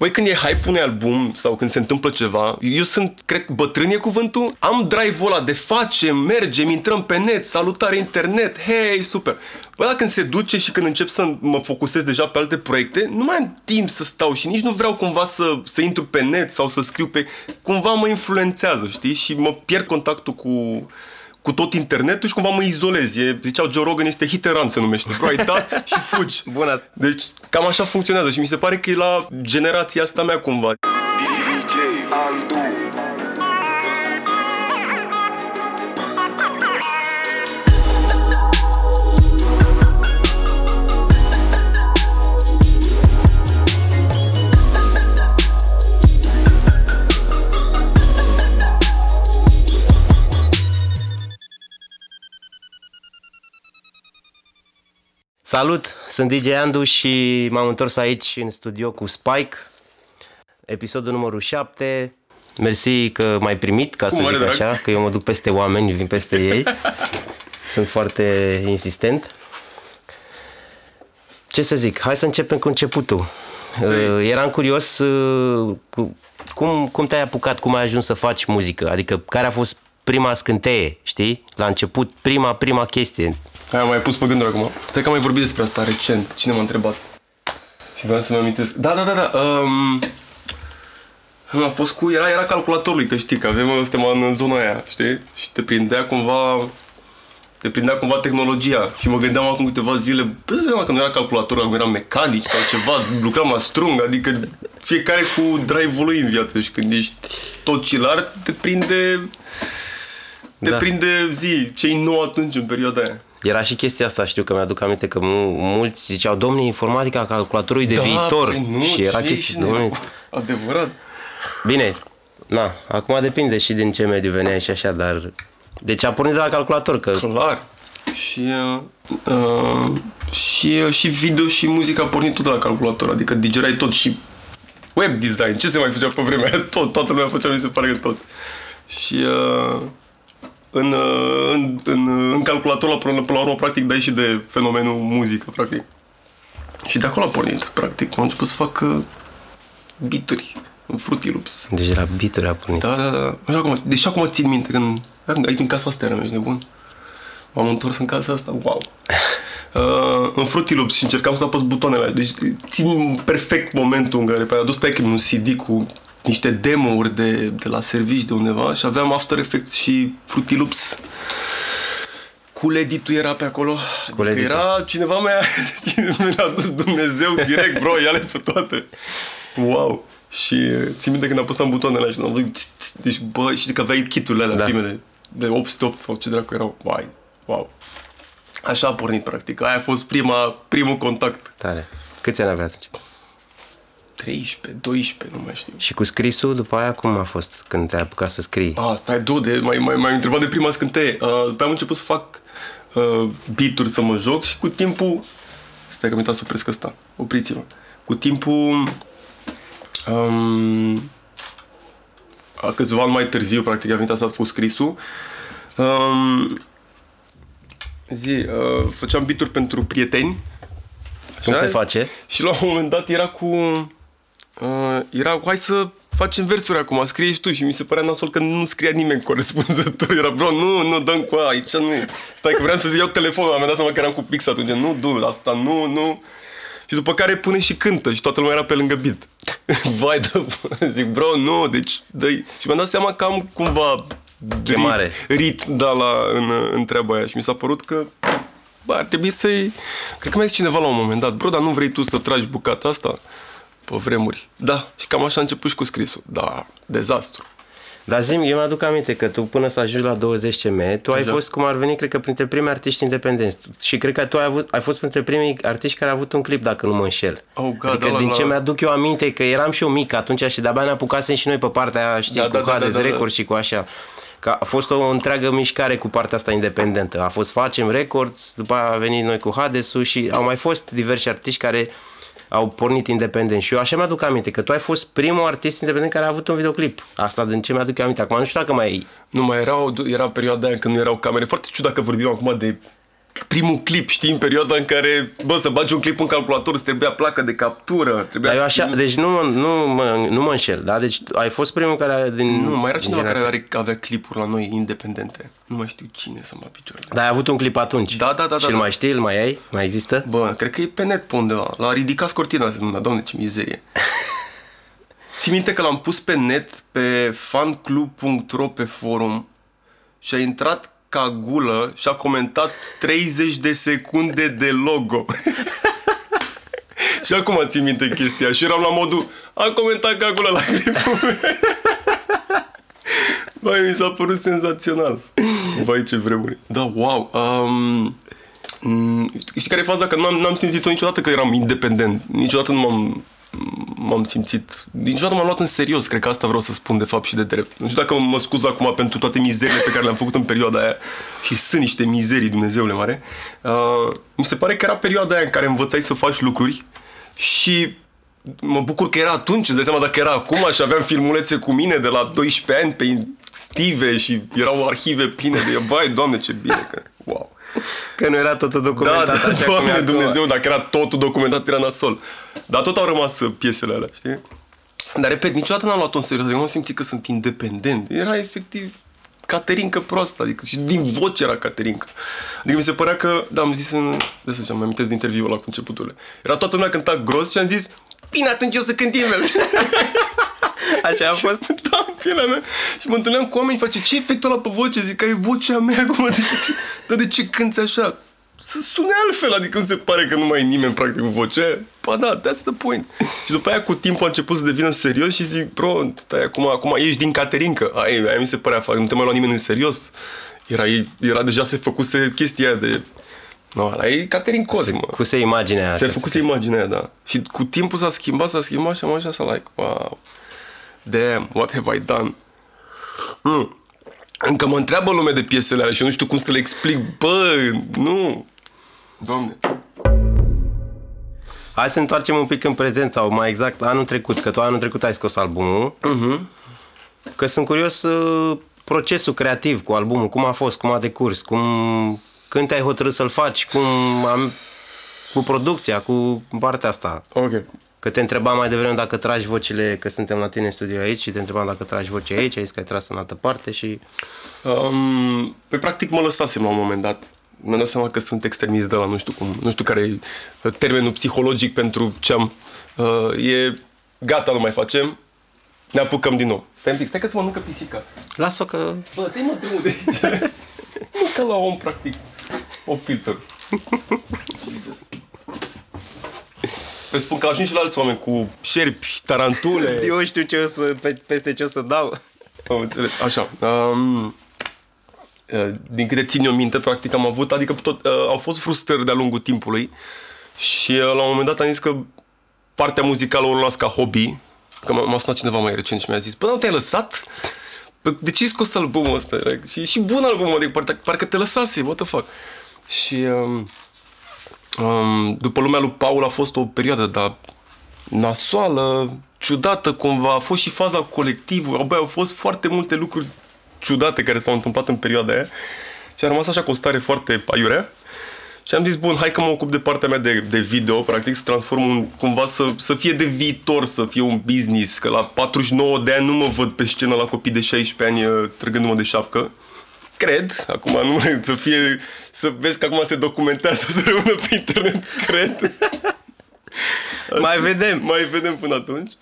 Băi, când e hype unui album sau când se întâmplă ceva, eu sunt, cred, bătrân e cuvântul, am drive-ul ăla de facem, mergem, intrăm pe net, salutare internet, hei, super. Bă, dar când se duce și când încep să mă focusez deja pe alte proiecte, nu mai am timp să stau și nici nu vreau cumva să, să intru pe net sau să scriu pe... Cumva mă influențează, știi? Și mă pierd contactul cu, cu tot internetul și cumva mă izolez. E, ziceau Joe Rogan este hit and run, se numește. Bro, ai dat și fugi. Bun asta. Deci cam așa funcționează și mi se pare că e la generația asta mea cumva. DJ Andu Salut, sunt DJ Andu și m-am întors aici în studio cu Spike, episodul numărul 7. Mersi că m-ai primit, ca să mare zic drag. așa, că eu mă duc peste oameni, vin peste ei. Sunt foarte insistent. Ce să zic, hai să începem cu începutul. Uh, Eram curios uh, cu- cum, cum te-ai apucat, cum ai ajuns să faci muzică, adică care a fost prima scânteie, știi? La început, prima, prima chestie. Aia m-ai pus pe gânduri acum. Stai că am mai vorbit despre asta recent. Cine m-a întrebat? Și vreau să-mi amintesc. Da, da, da, da. Um, a fost cu... Era, era calculatorului, că știi, că avem, suntem în zona aia, știi? Și te prindea cumva... Te prindea cumva tehnologia și mă gândeam acum câteva zile, bă, îți dai seama că nu era calculator, acum eram mecanici sau ceva, lucram la strung, adică fiecare cu drive-ul lui în viață și când ești tot cilar, te prinde, te Da. prinde zi, ce nou atunci în perioada aia. Era și chestia asta, știu că mi-aduc aminte că mu- mulți ziceau, domnule, informatica calculatorului de viitor. păi nu, și era ce chestia, ești domnule, nebun? Adevărat. Bine, na, acum depinde și din ce mediu veneai și așa, dar... Deci a pornit de la calculator, că Clar. Și, uh, uh, și, uh, și video și muzica a pornit tot de la calculator, adică digerai tot și web design, ce se mai făcea pe vremea aia? Tot, toată lumea făcea, mi se pare că tot. Și uh, în, uh, în, în, în calculator, la, până la urmă, practic, dai și de fenomenul muzică, practic. Și de acolo a pornit, practic. Am început să fac uh, beaturi în Fruity Loops. deci de la bituri a pornit. Da, da, da. Așa acum, deși acum țin minte când... Aici în casa asta eram, ești nebun. M-am întors în casa asta, wow. Uh, în Fruity Loops și încercam să apăs butoanele alea. Deci țin perfect momentul în care pe adus taică un CD cu niște demo-uri de, de la servici de undeva și aveam After Effects și Fruity Loops. Cool Edit-ul era pe acolo. Adică Edit-ul. era cineva mi-a, mi-a adus Dumnezeu direct, bro, ia-le pe toate. Wow. Și uh, țin minte când apăsam butoanele alea și am văzut, tss, tss, deci bă, știi că aveai kiturile alea, Da. da. primele, de 808 sau ce dracu erau. Vai, wow. Așa a pornit, practic. Aia a fost prima, primul contact. Tare. Câți ani avea atunci? 13, 12, nu mai știu. Și cu scrisul, după aia, cum a fost când te-ai apucat să scrii? Ah, stai, du, de, mai, mai, mai întrebat de prima scânteie. Uh, după aia am început să fac uh, beat să mă joc și cu timpul... Stai că am uitat să opresc ăsta. Opriți-vă. Cu timpul... Um, a câțiva ani mai târziu, practic, am venit asta cu scrisul. Um, zi, uh, făceam beat pentru prieteni. Cum Așa? se face? Și la un moment dat era cu... Uh, era cu, hai să facem versuri acum, scrie și tu și mi se părea nasol că nu scria nimeni corespunzător. Era, bro, nu, nu, dăm cu aia, aici nu e. Stai că vreau să iau telefonul, am dat seama că eram cu pix atunci, nu, du, asta nu, nu. Și după care pune și cântă și toată lumea era pe lângă beat. Vai de zic, bro, nu, deci, dă Și mi-am dat seama că am cumva Chemare. rit, rit da, la, în, în treaba aia și mi s-a părut că bă, ar trebui să-i... Cred că mi-a zis cineva la un moment dat, bro, dar nu vrei tu să tragi bucata asta? Pe vremuri. Da, și cam așa a început și cu scrisul. Da, dezastru. Dar zi eu mi-aduc aminte că tu până să ajungi la 20 CM, tu ai Da. fost, cum ar veni, cred că printre primii artiști independenți. Și cred că tu ai, avut, ai fost printre primii artiști care au avut un clip, dacă nu mă înșel. Oh, God, adică da, din la- ce mi-aduc eu aminte, că eram și eu mic atunci și de-abia ne apucasem și noi pe partea aia, știi, Da, cu da, da, Hades da, da, da. Records și cu așa. Că a fost o întreagă mișcare cu partea asta independentă. A fost Facem Records, după aia a venit noi cu Hadesul și au mai fost diversi artiști care au pornit independent. Și eu așa mi-aduc aminte că tu ai fost primul artist independent care a avut un videoclip. Asta din ce mi-aduc eu aminte. Acum nu știu dacă mai Nu mai erau, era perioada aia când nu erau camere. Foarte ciudat că vorbim acum de primul clip, știi, în perioada în care, bă, să bagi un clip în calculator, îți trebuia placă de captură, trebuia Dar eu să așa, filmi- deci nu, mă- nu, mă, nu mă înșel, da? Deci ai fost primul care din Nu, mai era din cineva care generație. are, avea clipuri la noi independente. Nu mai știu cine să mă picioarele. Dar ai avut un clip atunci. Da, da, da, Și da, îl da. mai știi, îl mai ai? Mai există? Bă, cred că e pe net pe undeva. L-a ridicat scortina, se numea. Doamne, ce mizerie. Ți minte că l-am pus pe net, pe fanclub.ro pe forum și a intrat ca gulă și a comentat 30 de secunde de logo. și acum țin minte chestia și eram la modul a comentat ca gulă la clipul meu. Băi, mi s-a părut senzațional. Vai, ce vremuri. Da, wow. Um, mm, știi care e faza? Că n-am, n-am simțit-o niciodată că eram independent. Niciodată nu m-am, m-am simțit... Niciodată m-am luat în serios. Cred că asta vreau să spun de fapt și de drept. Nu știu dacă mă scuz acum pentru toate mizerile pe care le-am făcut în perioada aia. Și sunt niște mizerii, Dumnezeule mare. Uh, mi se pare că era perioada aia în care învățai să faci lucruri și mă bucur că era atunci, îți dai seama dacă era acum și aveam filmulețe cu mine de la 12 ani pe Stive și erau arhive pline de... Vai, doamne, ce bine că... Wow. Că nu era totul Da, documentat da, așa cum e doamne acum. Dumnezeu, dacă era totul documentat, era nasol. Dar tot au rămas uh, piesele alea, știi? Dar, repet, niciodată n-am luat-o în serios, adică nu am simțit că sunt independent. Era efectiv Caterinca proastă, adică și din voce era Caterinca. Adică mi se părea că, da, am zis în... De să am amintesc de interviul ăla cu începuturile. Era toată lumea cânta gros și am zis, bine, atunci eu să cânt invers. Așa a fost. da, în pielea mea. Și mă întâlneam cu oameni și face, ce efectul ăla pe voce? Zic, că e vocea mea acum. De ce, dar de ce cânti așa? Să sune altfel, adică nu se pare că nu mai e nimeni practic cu voce. Ba da, that's the point. Și după aia cu timpul a început să devină serios și zic, bro, stai, acum, acum ești din Caterinca. Aia, aia mi se părea, fac, nu te mai lua nimeni în serios. Era, era deja se făcuse chestia aia de... No, ăla e Caterin Cosmă. Cu se imaginea Se aia. făcuse imaginea aia, da. Și cu timpul s-a schimbat, s-a schimbat și am așa să like, wow, damn, what have I done? Hmm. Încă mă întreabă lumea de piesele alea și eu nu știu cum să le explic. Bă, nu. Doamne. Hai să ne întoarcem un pic în prezent sau mai exact anul trecut, că tu anul trecut ai scos albumul. Mhm. Că sunt curios uh, procesul creativ cu albumul, cum a fost, cum a decurs, cum, când te-ai hotărât să-l faci, cum am, cu producția, cu partea asta. Ok. Că te întrebam mai devreme dacă tragi vocile, că suntem la tine în studio aici și te întrebam dacă tragi voce aici, ai zis că ai tras în altă parte și... Um, păi practic mă lăsasem la un moment dat. Mi-am dat seama că sunt extremist de la nu știu cum, nu știu care e uh, termenul psihologic pentru ce am. Uh, e gata, nu mai facem, ne apucăm din nou. Stai un pic, stai că să mănâncă pisica. Lasă-o că... Bă, te mă drumul de aici. nu ca la om, practic. O filter. Jesus. Păi spun că ajung și la alți oameni cu șerpi, tarantule. Eu știu ce o să, pe, peste ce o să dau. Am înțeles. Așa. Um, uh, din câte țin eu minte, practic am avut, adică tot, uh, au fost frustrări de-a lungul timpului și uh, la un moment dat am zis că partea muzicală o las ca hobby, că m-a, m-a sunat cineva mai recent și mi-a zis, bă, nu te-ai lăsat? Bă, de ce ai scos albumul ăsta? Era- Și, și bun albumul, adică parcă, parcă te lăsase, what the fuck? Și um, um, după lumea lui Paul a fost o perioadă, dar nasoală, ciudată cumva, a fost și faza colectivului, bă, au fost foarte multe lucruri ciudate care s-au întâmplat în perioada aia. Și am rămas așa cu o stare foarte aiurea și am zis, bun, hai că mă ocup de partea mea de, de video, practic să transform un, cumva să, să fie de viitor, să fie un business, că la 49 de ani nu mă văd pe scenă la copii de 16 ani uh, trăgându-mă de șapcă. Cred, acum nu să fie, să vezi că acum se documentează, să rămână pe internet, cred. Mai vedem. Mai vedem până atunci.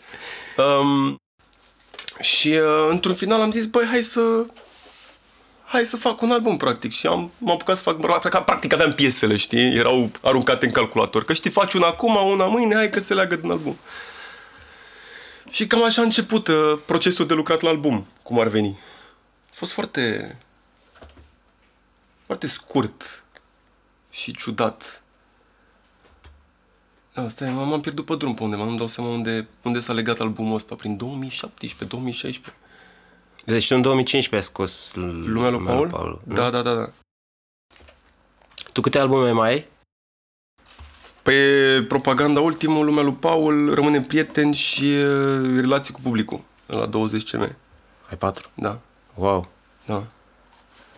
Um, și uh, într-un final am zis, băi, hai să hai să fac un album, practic. Și am, m-am apucat să fac, practic, practic aveam piesele, știi? Erau aruncate în calculator. Că știi, faci una acum, una mâine, hai că se leagă din album. Și cam așa a început uh, procesul de lucrat la album, cum ar veni. A fost foarte foarte scurt și ciudat. Da, stai, m- m-am pierdut pe drum pe undeva, nu-mi dau seama unde, unde s-a legat albumul ăsta, prin 2017-2016. Deci tu în 2015 ai scos l- Lumea lui Paul? nu? Da, da, da, da. Tu câte albume mai ai? Pe propaganda ultimul, lumea lui Paul, rămâne prieteni și uh, relații cu publicul, la 20 cm. Ai patru. Da, Wow. da.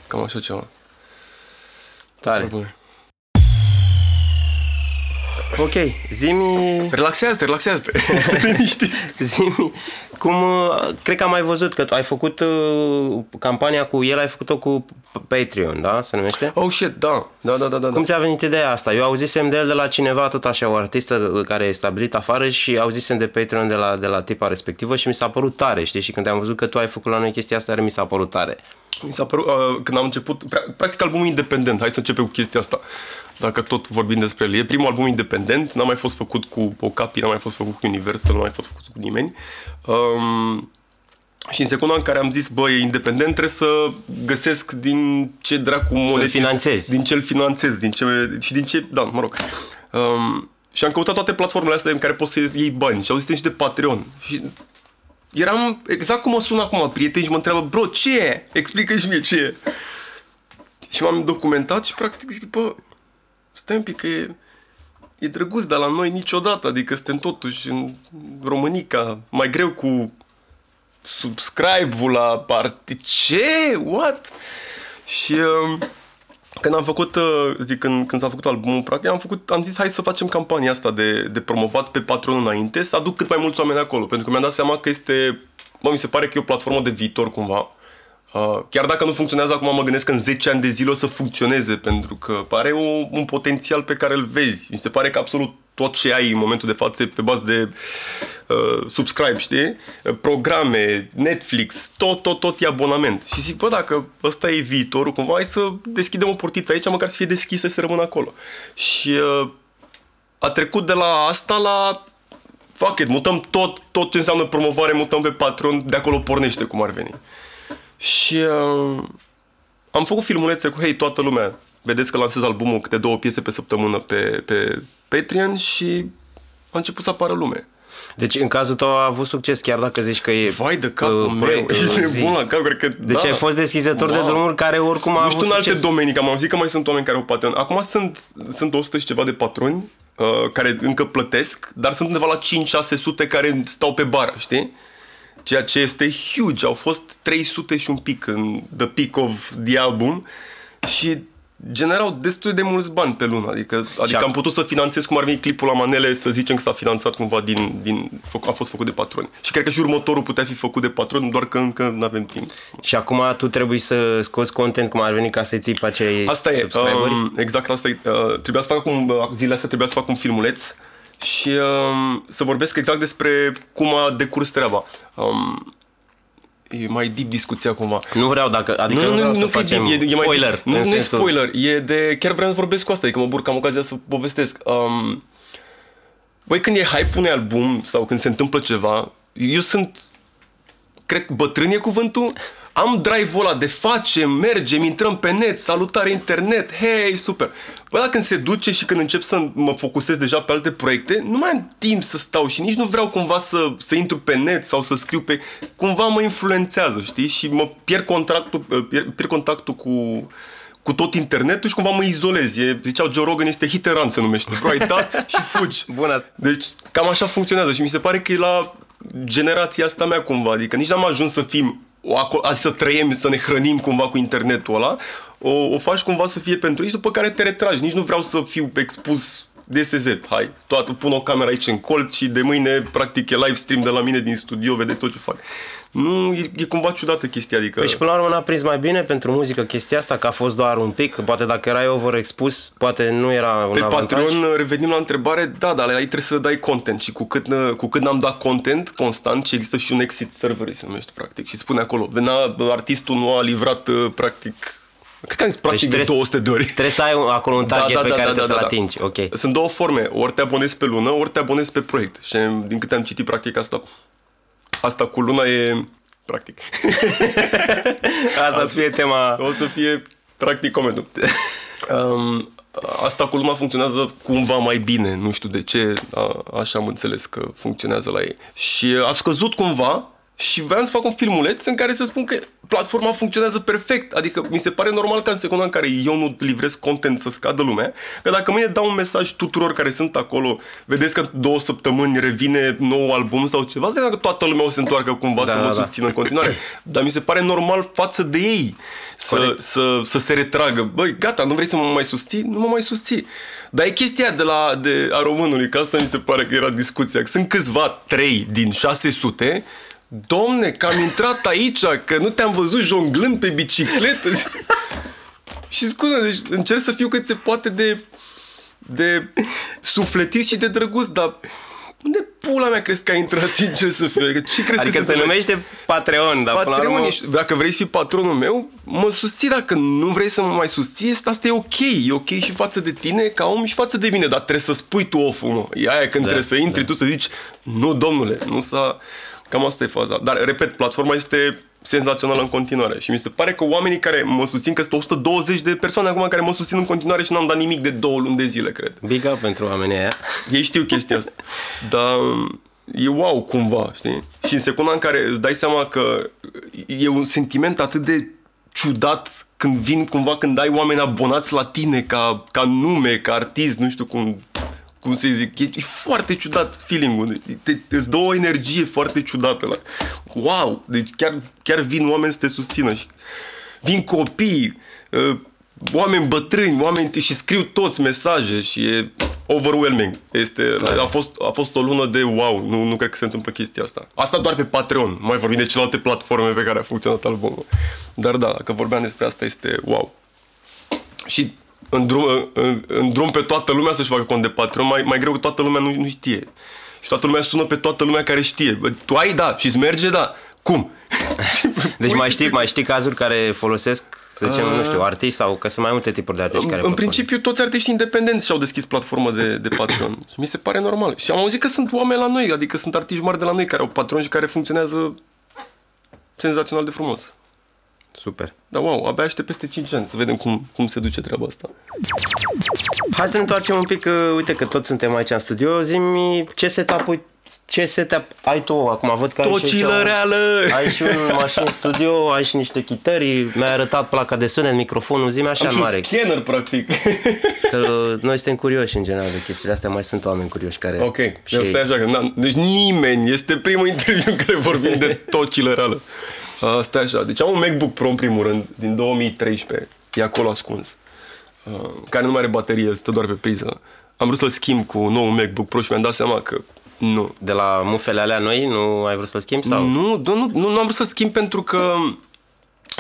Cam așa ceva. Tare. Bune. Ok, zimi, Relaxează-te, relaxează-te. Stai liniștit. zimi, cum, uh, cred că am mai văzut că tu ai făcut uh, campania cu el, ai făcut-o cu Patreon, da, se numește? Oh, shit, da. Da, da, da, da. Cum da. ți-a venit ideea asta? Eu auzisem de el de la cineva, tot așa, o artistă care e stabilit afară și auzisem de Patreon de la, de la tipa respectivă și mi s-a părut tare, știi? Și când am văzut că tu ai făcut la noi chestia asta, mi s-a părut tare. Mi s-a părut, uh, când am început, pra- practic albumul independent, hai să începem cu chestia asta, dacă tot vorbim despre el. E primul album independent, n-a mai fost făcut cu Okapi, n-a mai fost făcut cu Universal, n-a mai fost făcut cu nimeni. Um, și în secunda în care am zis, bă, e independent, trebuie să găsesc din ce dracu monetiz, finanțezi. Din ce îl finanțez, din ce, și din ce, da, mă rog. Um, și am căutat toate platformele astea în care poți să iei bani și au zis și de Patreon. Și eram exact cum mă sună acum prieteni și mă întreabă, bro, ce e? Explică și mie ce e. Și m-am documentat și practic zic, bă, stai un pic că e, e drăguț, dar la noi niciodată, adică suntem totuși în Românica, mai greu cu subscribe-ul la parte. Ce? What? Și uh, când am făcut, uh, zic, când, când s-a făcut albumul, practic, am, făcut, am zis hai să facem campania asta de, de promovat pe Patreon înainte, să aduc cât mai mulți oameni acolo, pentru că mi-am dat seama că este, bă, mi se pare că e o platformă de viitor cumva. Uh, chiar dacă nu funcționează acum, mă gândesc că în 10 ani de zile o să funcționeze, pentru că pare un, un potențial pe care îl vezi. Mi se pare că absolut tot ce ai în momentul de față e pe bază de uh, subscribe, știi? Uh, Programe, Netflix, tot, tot, tot e abonament. Și zic, bă, dacă ăsta e viitorul, cumva, hai să deschidem o portiță aici, măcar să fie deschisă să rămână acolo. Și uh, a trecut de la asta la fuck it, mutăm tot, tot ce înseamnă promovare, mutăm pe Patreon, de acolo pornește cum ar veni. Și uh, am făcut filmulețe cu, hei, toată lumea, vedeți că lansez albumul câte două piese pe săptămână pe, pe Patreon și a început să apară lume. Deci în cazul tău a avut succes, chiar dacă zici că e... Vai de capul uh, meu, proiect- ești zi. nebun la cap, cred că Deci da. ai fost deschizător de Wow. drumuri care oricum a Nu avut știu în alte succes. domenii, că am auzit că mai sunt oameni care au Patreon. Acum sunt, sunt 100 și ceva de patroni uh, care încă plătesc, dar sunt undeva la 5-600 care stau pe bară, știi? Ceea ce este huge. Au fost 300 și un pic în the peak of the album și generau destul de mulți bani pe lună. Adică, adică ac- am putut să finanțez cum ar veni clipul la manele, să zicem că s-a finanțat cumva din, din a fost făcut de patroni. Și cred că și următorul putea fi făcut de patroni, doar că încă nu avem timp. Și acum tu trebuie să scoți content cum ar veni ca să ții pe acei Asta e. subscriberi? Um, exact asta e. Uh, trebuia să fac un, uh, zilele astea trebuia să fac un filmuleț și um, să vorbesc exact despre cum a decurs treaba. Um, e mai deep discuția cumva. Nu vreau dacă, adică nu, nu, vreau nu, să nu fie facem deep, e, e mai spoiler. Nu, în nu e sensul- spoiler, e de... Chiar vreau să vorbesc cu asta, adică mă bucur că am ocazia să povestesc. Um, băi, când e hype unui album sau când se întâmplă ceva, eu sunt cred că bătrân e cuvântul, am drive-ul ăla de facem, mergem, intrăm pe net, salutare internet, hei, super. Bă, dacă când se duce și când încep să mă focusez deja pe alte proiecte, nu mai am timp să stau și nici nu vreau cumva să, să intru pe net sau să scriu pe... Cumva mă influențează, știi? Și mă pierd contactul, pierd, pierd contactul cu, cu tot internetul și cumva mă izolez. E, ziceau Joe Rogan este hit and run se numește. Bro, ai dat și fugi. Bun asta. Deci cam așa funcționează și mi se pare că e la generația asta mea cumva, adică nici n-am ajuns să fim o, aco- a- să trăim, să ne hrănim cumva cu internetul ăla, o, o faci cumva să fie pentru ei și după care te retragi. Nici nu vreau să fiu expus DSZ, hai, toată, pun o cameră aici în colț și de mâine, practic, e live stream de la mine din studio, vedeți tot ce fac. Nu, e, e cumva ciudată chestia, adică... Păi și până la urmă n-a prins mai bine pentru muzică chestia asta, că a fost doar un pic, că poate dacă erai overexpus, poate nu era un Pe avantaj. Patreon, revenim la întrebare, da, dar la ei trebuie să dai content și cu cât, cu cât n-am dat content constant și există și un exit server, se numește practic, și spune acolo, venea, bă, artistul nu a livrat uh, practic, cred că am zis practic Deci de trebuie- 200 de ori. Trebuie să ai un- acolo un target pe care trebuie să-l atingi. Ok. Sunt două forme, ori te abonezi pe lună, ori te abonezi pe proiect. Și din câte am citit, practic, asta, asta cu luna e, practic, Asta să fie tema... o să fie practic comedul. Um, asta cu lumea funcționează cumva mai bine, nu știu de ce, a, așa am înțeles că funcționează la ei. Și a scăzut cumva și vreau să fac un filmuleț în care să spun că platforma funcționează perfect. Adică mi se pare normal că în secunda în care eu nu livrez content să scadă lumea, că dacă mâine dau un mesaj tuturor care sunt acolo, vedeți că în două săptămâni revine nou album sau ceva, înseamnă că toată lumea o să se întoarcă cumva Da, să mă da, da. susțină în continuare. Dar mi se pare normal față de ei să, Corect. să, să se retragă. Băi, gata, nu vrei să mă mai susții? Nu mă mai susții. Dar e chestia de, la, de a românului, că asta mi se pare că era discuția. Că sunt câțiva, trei din 600, Domne, că am intrat aici, că nu te-am văzut jonglând pe bicicletă. și scuze, deci încerc să fiu cât se poate de, de sufletist și de drăguț, dar unde pula mea crezi că ai intrat sincer să fiu? Adică ce crezi Adică că se numește Patreon, dar până la Patreon, urmă... ești, dacă vrei să fii patronul meu, mă susții dacă nu vrei să mă mai susții, asta e ok. E ok și față de tine ca om și față de mine, dar trebuie să spui tu off mă. E aia când trebuie să intri tu să zici, nu domnule, nu s-a... Cam asta e faza. Dar, repet, platforma este senzațională în continuare și mi se pare că oamenii care mă susțin, că sunt 120 de persoane acum care mă susțin în continuare și n-am dat nimic de două luni de zile, cred. Big up pentru oamenii aia. Ei știu chestia asta. Dar e wow cumva, știi? Și în secunda în care îți dai seama că e un sentiment atât de ciudat când vin cumva, când ai oameni abonați la tine ca, ca nume, ca artist, nu știu cum, cum să zic, e, e foarte ciudat feeling-ul, te, îți dă o energie foarte ciudată la, wow, deci chiar, chiar vin oameni să te susțină și vin copii, uh, oameni bătrâni, oameni și scriu toți mesaje și e overwhelming. Este, a, fost, a fost o lună de wow, nu, nu cred că se întâmplă chestia asta. Asta doar pe Patreon, nu mai vorbim de celelalte platforme pe care a funcționat albumul. Dar da, dacă vorbeam despre asta este wow. Și în drum, în, în drum pe toată lumea să-și facă cont de Patreon, mai, mai greu că toată lumea nu, nu știe. Și toată lumea sună pe toată lumea care știe. Bă, Tu ai, da, și îți merge, da. Cum? Deci Pui mai și știi, te- mai știi cazuri care folosesc, să zicem, nu știu, artiști sau că sunt mai multe tipuri de artiști care În, în pot principiu, toți artiștii independenți și-au deschis platformă de, de Patreon. Și mi se pare normal. Și am auzit că sunt oameni la noi, adică sunt artiști mari de la noi care au Patreon și care funcționează senzațional de frumos. Face. Super. Dar wow, abia aștept peste 5 ani să vedem cum, cum se duce treaba asta. Hai să ne întoarcem un pic, că, uite că toți suntem aici în studio, zi ce setup, ui- ce setup ai tu acum? Văd că ai și, Tocilă aici- reală! ai și un mașină în studio, ai și niște chitări, mi-ai arătat placa de sunet, microfonul, zi așa Am și un mare. scanner, practic. Că noi suntem curioși în general de chestiile astea, mai sunt oameni curioși care... ok, și eu stai așa, că n-am- deci nimeni, este primul interviu în care vorbim de tocilă reală. Uh, stai așa, deci am un MacBook Pro în primul rând, din 2013, e acolo ascuns, uh, care nu mai are baterie, stă doar pe priză. Am vrut să-l schimb cu un nou MacBook Pro și mi-am dat seama că nu, De la mufele alea noi, nu ai vrut să schimbi sau? Nu, nu, nu, nu, nu am vrut să schimb pentru că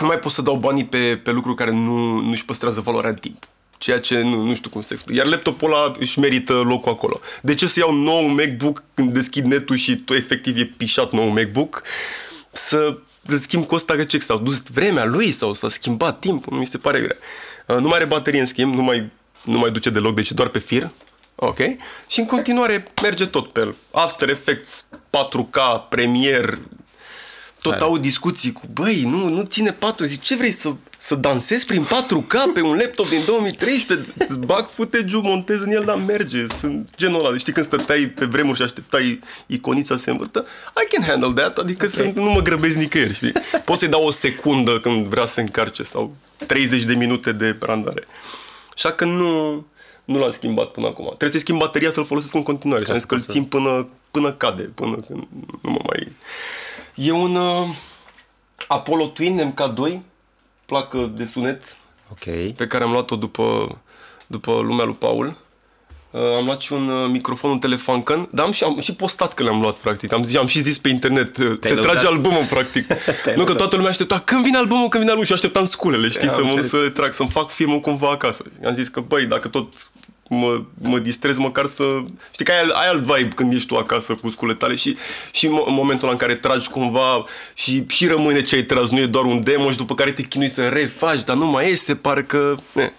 nu mai pot să dau banii pe, pe lucruri care nu, nu își păstrează valoarea în timp. Ceea ce nu, nu știu cum să explic. Iar laptopul ăla își merită locul acolo. De ce să iau un nou MacBook când deschid netul și tu efectiv e pișat nou MacBook? Să să schimb cu ăsta că ce s-a dus vremea lui sau s-a schimbat timpul, nu mi se pare grea. Uh, Nu mai are baterie în schimb, nu mai, nu mai duce deloc, deci e doar pe fir. Ok? Și în continuare merge tot pe el. After Effects, 4K, Premiere, tot Tare. au discuții cu, băi, nu, nu ține 4, zic, ce vrei să, să dansezi prin 4K pe un laptop din 2013? Îți bag footage-ul, montez în el, dar merge. Sunt genul ăla. Știi când stăteai pe vremuri și așteptai iconița să se învârtă? I can handle that, adică okay. să nu mă grăbesc nicăieri, știi? Pot să-i dau o secundă când vrea să se încarce sau 30 de minute de randare. Așa că nu, nu l-am schimbat până acum. Trebuie să schimb bateria să-l folosesc în continuare. Și am zis că îl țin până, până cade, până când nu mă mai... E un uh, Apollo Twin MK2, placă de sunet, Ok. pe care am luat-o după, după lumea lui Paul. Uh, am luat și un uh, microfon, un Telefunken, dar am și, am și postat că le-am luat, practic. Am, zis, am și zis pe internet, uh, se lăudat? trage albumul, practic. nu că lăudat. toată lumea aștepta, când vine albumul, când vine albumul și eu așteptam sculele, știi, Am să, mă, înțeles. să le trag, să-mi fac filmul cumva acasă. Am zis că, băi, dacă tot mă, mă distrez măcar să... Știi că ai, ai alt vibe când ești tu acasă cu sculele tale și, și în mo- în momentul ăla în care tragi cumva și, și rămâne ce ai tras, nu e doar un demo și după care te chinui să refaci, dar nu mai iese, parcă... Ne.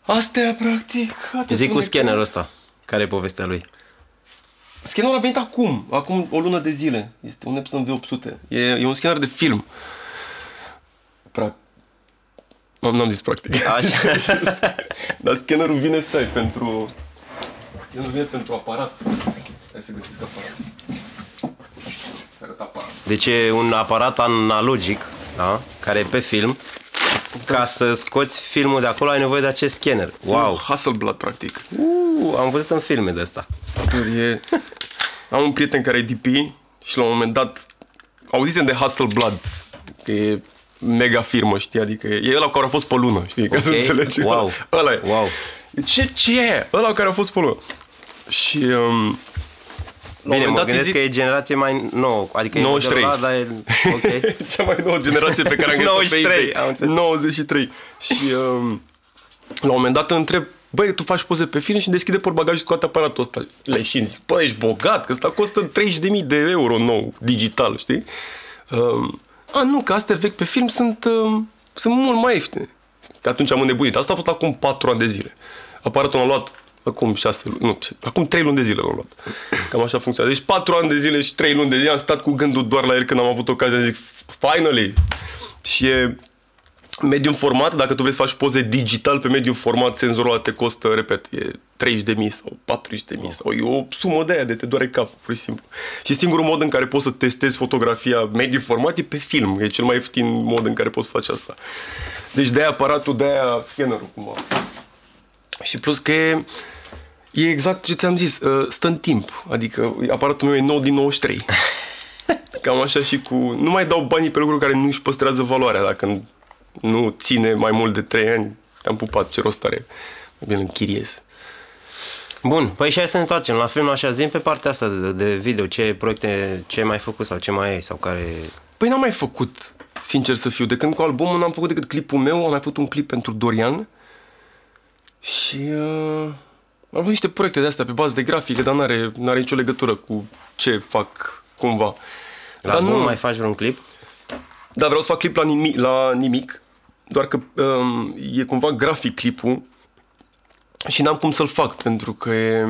Asta e, practic... atât Zic cu pune- scannerul ăsta. Care e povestea lui? Scannerul a venit acum, acum o lună de zile. Este un Epson V800. E, e un scanner de film. Pra... N-am, n-am zis practic. Așa. Dar scannerul vine, stai, pentru... Scannerul vine pentru aparat. Hai să găsesc aparat. Să arăt aparat. Deci e un aparat analogic, da? care e pe film. Ca să scoți filmul de acolo ai nevoie de acest scanner. Wow! Hasselblad, practic. Uh, am văzut în filme de asta. E... Am un prieten care e DP și la un moment dat auzisem de Hasselblad, că e mega firmă, știi? Adică e ăla care a fost pe lună, știi? Ca să Ok. înțelegi. Wow. Ăla e. Wow. Ce, ce e? Ăla care a fost pe lună. Și... Um, la un Bine, moment mă dat îi gândesc zic- că e generație mai nouă. Adică e 93. modelul ăla, dar e... Ok. Cea mai nouă generație pe care am găsit 93, am înțeles. 93. Și um, la un moment dat îl întreb, băi, tu faci poze pe film și îmi deschide portbagajul și scoate aparatul ăsta. Leșin, zic, bă, ești bogat, că ăsta costă 30.000 de euro nou, digital, știi? Um, a, nu, că astea vechi pe film sunt, um, sunt mult mai ieftine. Pe atunci am înnebunit. Asta a fost acum 4 ani de zile. Aparatul l-am luat acum 6 luni, nu, ce, acum 3 luni de zile l-am luat. Cam așa funcționează. Deci 4 ani de zile și 3 luni de zile am stat cu gândul doar la el când am avut ocazia, zic, finally! Și e medium format, dacă tu vrei să faci poze digital pe medium format, senzorul ăla te costă, repet, e 30.000 sau 40.000 sau e o sumă de aia de te doare capul, pur și simplu. Și singurul mod în care poți să testezi fotografia medium format e pe film. E cel mai ieftin mod în care poți face asta. Deci de-aia aparatul, de-aia scannerul, cumva. Și plus că e, e exact ce ți-am zis, uh, stă în timp. Adică aparatul meu e nou din 93. Cam așa și cu... Nu mai dau banii pe lucruri care nu își păstrează valoarea. Dacă nu ține mai mult de 3 ani, te-am pupat, ce rost are. Mai bine îl închiriez. Bun, păi și hai să ne întoarcem la film așa, zi pe partea asta de, de video, ce proiecte, ce ai mai făcut sau ce mai ai sau care... Păi n-am mai făcut, sincer să fiu. De când cu albumul n-am făcut decât clipul meu, am mai făcut un clip pentru Dorian. Și uh, am avut niște proiecte de astea pe bază de grafică, dar n-are, n-are nicio legătură cu ce fac cumva. La dar album mai faci vreun clip? Da, vreau să fac clip la nimic, la nimic doar că um, e cumva grafic clipul și n-am cum să-l fac, pentru că e...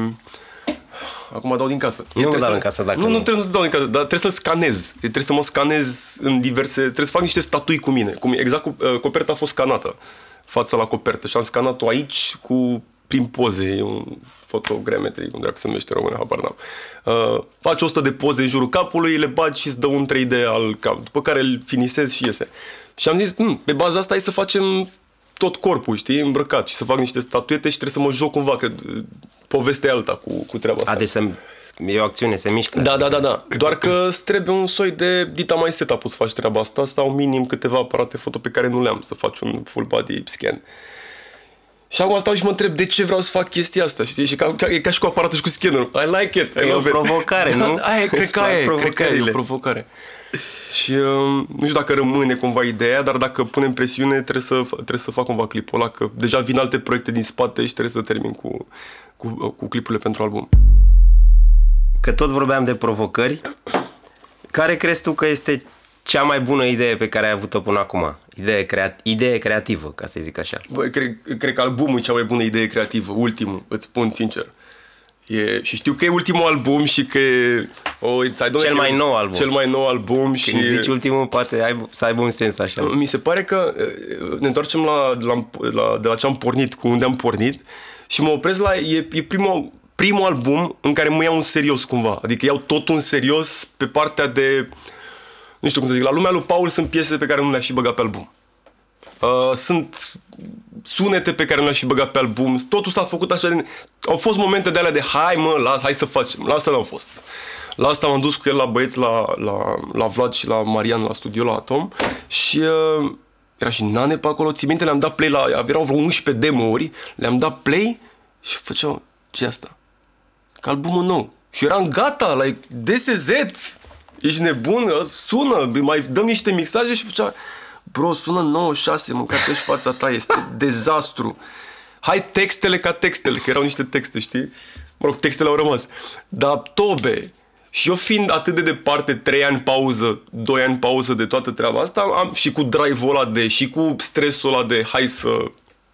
Acum dau din casă. Nu trebuie dau să- din casă dacă nu, nu nu. trebuie să dau din casă, dar trebuie să scanez. E, Trebuie să mă scanez în diverse... Trebuie să fac niște statui cu mine. Cum, exact cu, uh, coperta a fost scanată fața la copertă și am scanat-o aici cu prin poze, e un fotogrametri, cum dracu se numește în română, habar n-am. Uh, faci 100 de poze în jurul capului, le bagi și îți dă un 3D al cap, după care îl finisezi și iese. Și am zis, hm, pe baza asta hai să facem tot corpul, știi, îmbrăcat și să fac niște statuete și trebuie să mă joc cumva, că uh, povestea e alta cu, cu treaba asta. A, deci se, e o acțiune, se mișcă. Da, da, da, da. Doar că îți trebuie un soi de dita mai setup să faci treaba asta sau minim câteva aparate foto pe care nu le-am să faci un full body scan. Și acum stau și mă întreb de ce vreau să fac chestia asta, știi? Și ca, ca, e ca și cu aparatul și cu scannerul. I like it. I e o love it. provocare, nu? Aia e, cred Îți că plac aia e, cred că aia e o provocările. provocare. Și um, nu știu dacă rămâne cumva ideea, dar dacă punem presiune trebuie să, trebuie să fac cumva clipul ăla, că deja vin alte proiecte din spate și trebuie să termin cu, cu, cu clipurile pentru album. Că tot vorbeam de provocări, care crezi tu că este cea mai bună idee pe care ai avut-o până acum? Idee, crea- idee creativă, ca să zic așa. Băi, cred, cred că albumul e cea mai bună idee creativă, ultimul, îți spun sincer. E, și știu că e ultimul album și că e... O, uite, hai, dom'le, Cel că e mai nou album. Cel mai nou album Când și... zici ultimul, poate ai, să aibă un sens așa. Mi se pare că e, ne întoarcem la, de, la, la, de la ce am pornit, cu unde am pornit și mă opresc la... E, e primul, primul album în care mă iau în serios cumva. Adică iau totul în serios pe partea de... Nu știu cum să zic, la lumea lui Paul sunt piese pe care nu le-aș și băga pe album. Uh, sunt sunete pe care nu le-aș și băgat pe album. Totul s-a făcut așa. Din... Au fost momente de alea de hai mă, las, hai să facem. La asta n-au fost. La asta m-am dus cu el la băieți, la, la, la Vlad și la Marian la studio, la Atom și uh, era și Nane pe acolo. Ții minte, le-am dat play la... Erau vreo 11 demo-uri, le-am dat play și făceau ce asta? Că albumul nou. Și eram gata, like, DSZ, ești nebun, sună, mai dăm niște mixaje și făcea, bro, sună 96, mâncați și fața ta, este dezastru. Hai textele ca textele, că erau niște texte, știi? Mă rog, textele au rămas. Dar tobe, și eu fiind atât de departe, 3 ani pauză, 2 ani pauză de toată treaba asta, am, și cu drive-ul ăla de, și cu stresul ăla de hai să,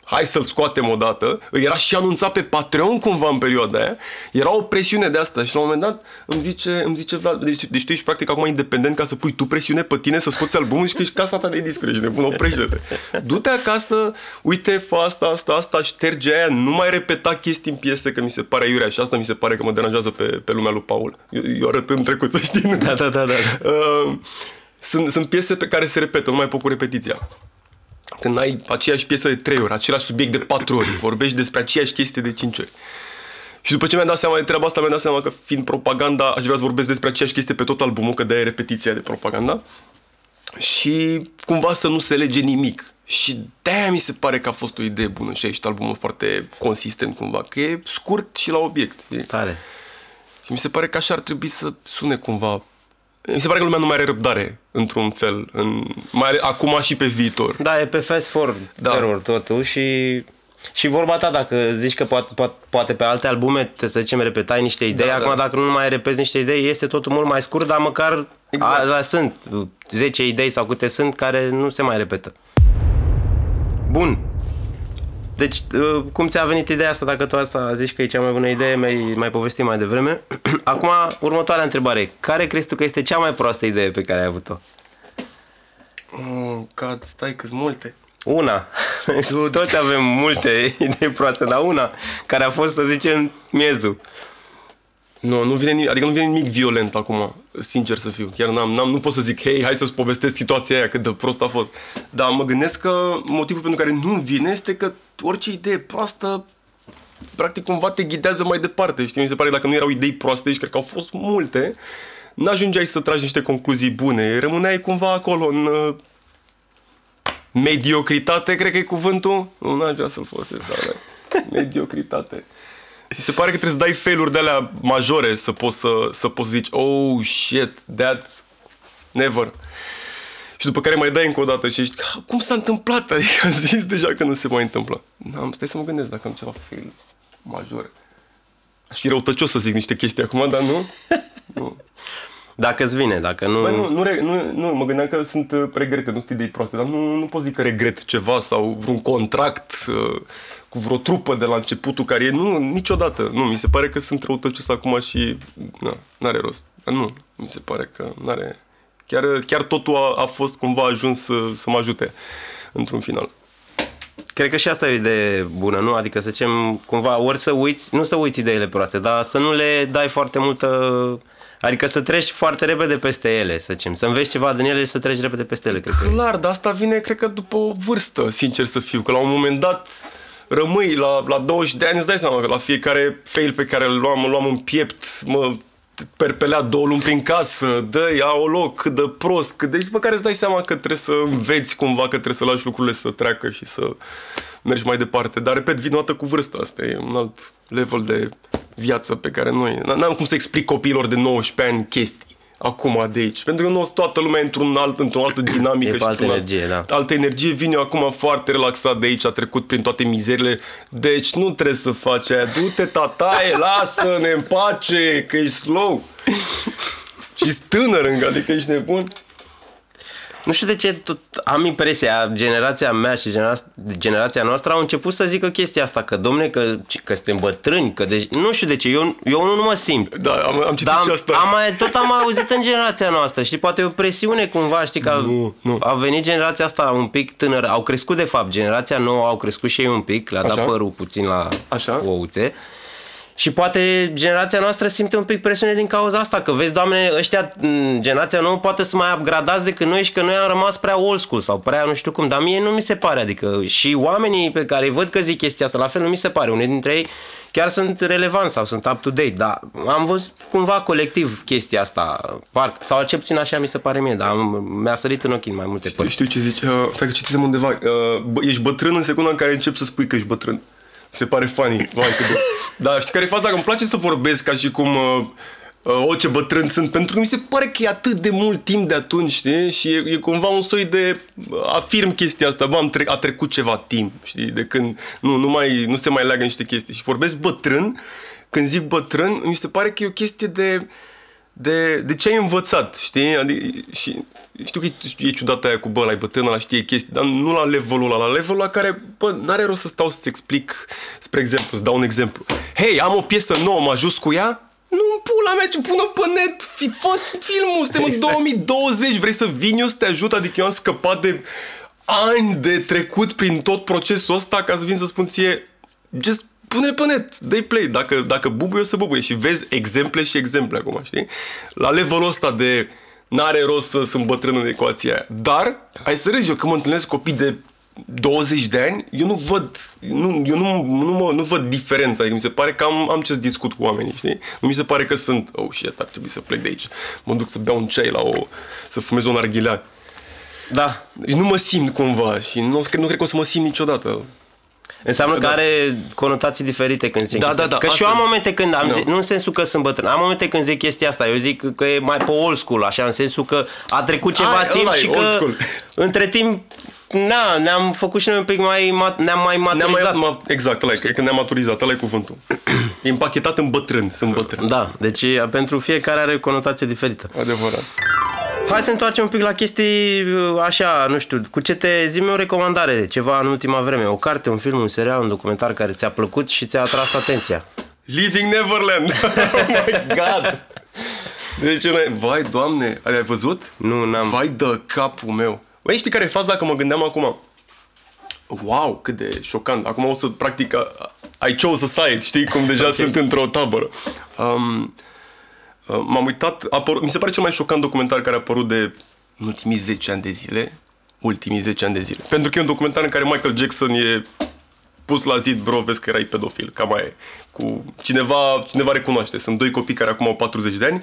hai să-l scoatem odată. Era și anunțat pe Patreon cumva în perioada aia. Era o presiune de asta și la un moment dat îmi zice, îmi zice Vlad, deci, deci tu ești practic acum independent ca să pui tu presiune pe tine să scoți albumul și că ești casa ta de discuri, ești nebun, oprește-te. Du-te acasă, uite, fă asta, asta, asta, șterge aia, nu mai repeta chestii în piese, că mi se pare iurea și asta mi se pare că mă deranjează pe, pe lumea lui Paul. Eu, eu arăt în trecut, să știi. Da, da, da, da. Uh, sunt, sunt piese pe care se repetă, nu mai pot cu repetiția. Când ai aceeași piesă de trei ori, același subiect de patru ori, vorbești despre aceeași chestie de cinci ori. Și după ce mi-am dat seama de treaba asta, mi-am dat seama că fiind propaganda, aș vrea să vorbesc despre aceeași chestie pe tot albumul, că de-aia e repetiția de propaganda. Și cumva să nu se lege nimic. Și de-aia mi se pare că a fost o idee bună și aici albumul foarte consistent cumva, că e scurt și la obiect. E. Tare. Și mi se pare că așa ar trebui să sune cumva. Mi se pare că lumea nu mai are răbdare, într-un fel, în, mai are, acum și pe viitor. Da, e pe fast forward, Da. forward totul și... Și vorba ta, dacă zici că poate, poate, poate pe alte albume, te să zicem, repetai niște idei, Da, acum da. dacă nu mai repezi niște idei, este totul mult mai scurt, dar măcar Exact. a, a, sunt 10 idei sau câte sunt care nu se mai repetă. Bun. Deci, uh, cum ți-a venit ideea asta, dacă tu asta zici că e cea mai bună idee, mai, mai povestit mai devreme. Acum, următoarea întrebare. Care crezi tu că este cea mai proastă idee pe care ai avut-o? Oh, God, stai că multe. Una. Toți avem multe idei proaste, dar una care a fost, să zicem, miezul. Nu, nu vine nimic, adică nu vine nimic violent acum, sincer să fiu. Chiar n-am, n-am, nu pot să zic, hei, hai să-ți povestesc situația aia, cât de prost a fost. Dar mă gândesc că motivul pentru care nu vine este că orice idee proastă practic cumva te ghidează mai departe. Știi, mi se pare că dacă nu erau idei proaste și cred că au fost multe, n-ajungeai să tragi niște concluzii bune. Rămâneai cumva acolo în uh, mediocritate, cred că e cuvântul. Nu, n-aș vrea să-l folosesc, dar da. mediocritate. Mi se pare că trebuie să dai failuri de alea majore să poți să, să poți să zici oh shit, that never. Și după care mai dai încă o dată și ești, "Ah, cum s-a întâmplat? Adică am zis deja că nu se mai întâmplă. Am stai să mă gândesc dacă am ceva fail majore. Aș fi răutăcios să zic niște chestii acum, dar nu. nu. Dacă îți vine, dacă nu... Băi, nu, nu, re- nu, nu, mă gândeam că sunt uh, regrete, nu sunt idei proaste, dar nu, nu pot zic că regret ceva sau vreun contract uh, cu vreo trupă de la începutul care nu, niciodată. Nu, mi se pare că sunt răutăcios acum și na, n-are rost. Dar nu, mi se pare că n-are... Chiar, chiar totul a, a fost cumva ajuns să, să mă ajute într-un final. Cred că și asta e o idee bună, nu? Adică să zicem, cumva, ori să uiți, nu să uiți ideile proaste, dar să nu le dai foarte multă... Adică să treci foarte repede peste ele, să zicem. Să înveți ceva din ele și să treci repede peste ele, cred că e. Clar, dar asta vine, cred că, după o vârstă, sincer să fiu. Că la un moment dat rămâi la, la 20 de ani, îți dai seama că la fiecare fail pe care îl luam, îl luam în piept, mă perpelea două luni prin casă, dă ia o loc, cât de prost, cât de... După care îți dai seama că trebuie să înveți cumva, că trebuie să lași lucrurile să treacă și să mergi mai departe. Dar, repet, vin o dată cu vârsta. Asta e un alt level de viață pe care noi... N-am cum să explic copiilor de 19 ani chestii acum de aici. Pentru că nu o să toată lumea într-un alt, într-o altă dinamică. E pe și altă într-un energie, da. Altă energie. Vin eu acum foarte relaxat de aici, a trecut prin toate mizerile. Deci nu trebuie să faci aia. Du-te, tataie, lasă-ne în pace, că e slow. și tânăr încă, adică ești nebun. Nu știu de ce tot am impresia, generația mea și genera- generația noastră au început să zică chestia asta, că domne, că, că suntem bătrâni, că deci, nu știu de ce, eu, eu nu, nu mă simt. Da, am, am citit Dar și am, asta. am mai, tot am auzit în generația noastră, știi, poate e o presiune cumva, știi, că Nu, nu. a venit generația asta un pic tânără, au crescut de fapt, generația nouă au crescut și ei un pic, le-a dat Așa. părul puțin la Așa. ouțe. Și poate generația noastră simte un pic presiune din cauza asta, că vezi, doamne, ăștia, m, generația nouă poate să mai upgradați decât noi și că noi am rămas prea old school sau prea nu știu cum, dar mie nu mi se pare, adică și oamenii pe care îi văd că zic chestia asta, la fel nu mi se pare, unii dintre ei chiar sunt relevanți sau sunt up-to-date, dar am văzut cumva colectiv chestia asta, parc, sau cel puțin așa mi se pare mie, dar am, mi-a sărit în ochi în mai multe Știu, părți. știu ce zici. Uh, stai că citisem undeva. Uh, bă, ești bătrân în secunda în care începi să spui că ești bătrân. Mi se pare funny. Vai, cât de... Dar știi care e faza? Că îmi place să vorbesc ca și cum... Uh, uh, o, ce bătrân sunt, pentru că mi se pare că e atât de mult timp de atunci, știi? Și e, e cumva un soi de uh, afirm chestia asta, bă, am tre- a trecut ceva timp, știi? De când nu, nu, mai, nu se mai leagă niște chestii. Și vorbesc bătrân, când zic bătrân, mi se pare că e o chestie de de, de ce ai învățat, știi? Adică, și știu că e, e ciudată aia cu, bă, la bătrân, la știe chestii, dar nu la levelul ăla, la levelul la care, bă, n-are rost să stau să-ți explic, spre exemplu, să dau un exemplu. Hei, am o piesă nouă, mă ajut cu ea? Nu în pula mea, ce pună pe net, fi, fă filmul, suntem în Exact. 2020, vrei să vin eu să te ajut, adică eu am scăpat de ani de trecut prin tot procesul ăsta ca să vin să spun ție, just pune pe net, dă play, dacă, dacă bubuie o să bubuie și vezi exemple și exemple acum, știi? La levelul ăsta de n-are rost să sunt bătrân în ecuația aia. Dar, hai să râzi, eu când mă întâlnesc copii de 20 de ani, eu nu văd, nu, eu nu, nu, mă, nu văd diferența, adică mi se pare că am, am ce să discut cu oamenii, știi? Nu mi se pare că sunt, oh shit, ar trebui să plec de aici, mă duc să beau un ceai la o, să fumez o narghilea. Da. Deci nu mă simt cumva și nu, nu cred că o să mă simt niciodată. Înseamnă că are conotații diferite când zice Da, chestia da, asta. da, Că și eu am asta- momente când am Da. zi, nu în sensul că sunt bătrân, am momente când zic chestia asta. Eu zic că e mai pe old school, așa, în sensul că a trecut ceva Ai, timp ăla e și old că school. între timp Na, ne-am făcut și noi un pic mai, ma- ne-am mai Ne-am maturizat. mai, ma, exact, ăla e, cred că ne-am maturizat, ăla e cuvântul. E împachetat în bătrân, sunt bătrân. Da, deci pentru fiecare are conotație diferită. Adevărat. Hai să întoarcem un pic la chestii uh, așa, nu știu, cu ce te zi o recomandare, ceva în ultima vreme, o carte, un film, un serial, un documentar care ți-a plăcut și ți-a atras atenția. Living Neverland! oh my god! Deci, noi, vai, doamne, ai văzut? Nu, n-am. Vai de capul meu. Băi, știi care e faza dacă mă gândeam acum? Wow, cât de șocant. Acum o să, practic, a- I chose a side, știi? Cum deja sunt într-o tabără. Um, uh, m-am uitat, a apărut, mi se pare cel mai șocant documentar care a apărut de în ultimii 10 ani de zile. Ultimii 10 ani de zile. Pentru că e un documentar în care Michael Jackson e pus la zid, bro, vezi că erai pedofil, cam aia e. Cu cineva, cineva recunoaște. Sunt doi copii care acum au 40 de ani